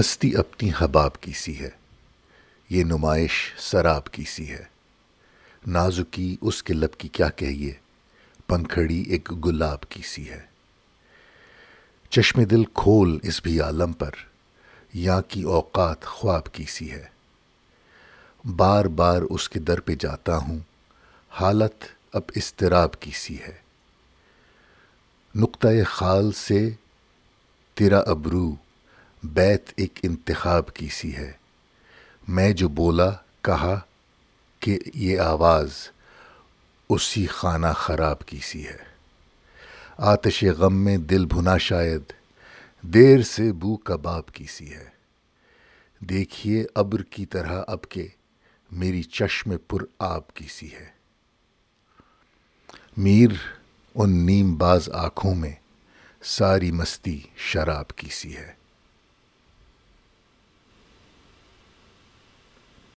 ہستی اپنی حباب کی سی ہے؟ یہ نمائش سراب کی سی ہے؟ نازکی اس کے لب کی کیا کہیے؟ پنکھڑی ایک گلاب کی سی ہے؟ چشم دل کھول اس بھی عالم پر یہاں کی اوقات خواب کی سی ہے؟ بار بار اس کے در پہ جاتا ہوں، حالت اب استراب کی سی ہے؟ نقطۂ خال سے تیرا ابرو بیت ایک انتخاب کی سی ہے۔ میں جو بولا، کہا کہ یہ آواز اسی خانہ خراب کی سی ہے۔ آتش غم میں دل بھنا شاید، دیر سے بو کباب کی سی ہے۔ دیکھیے ابر کی طرح اب کے میری چشم پر آب کی سی ہے۔ میر ان نیم باز آنکھوں میں ساری مستی شراب کی سی ہے۔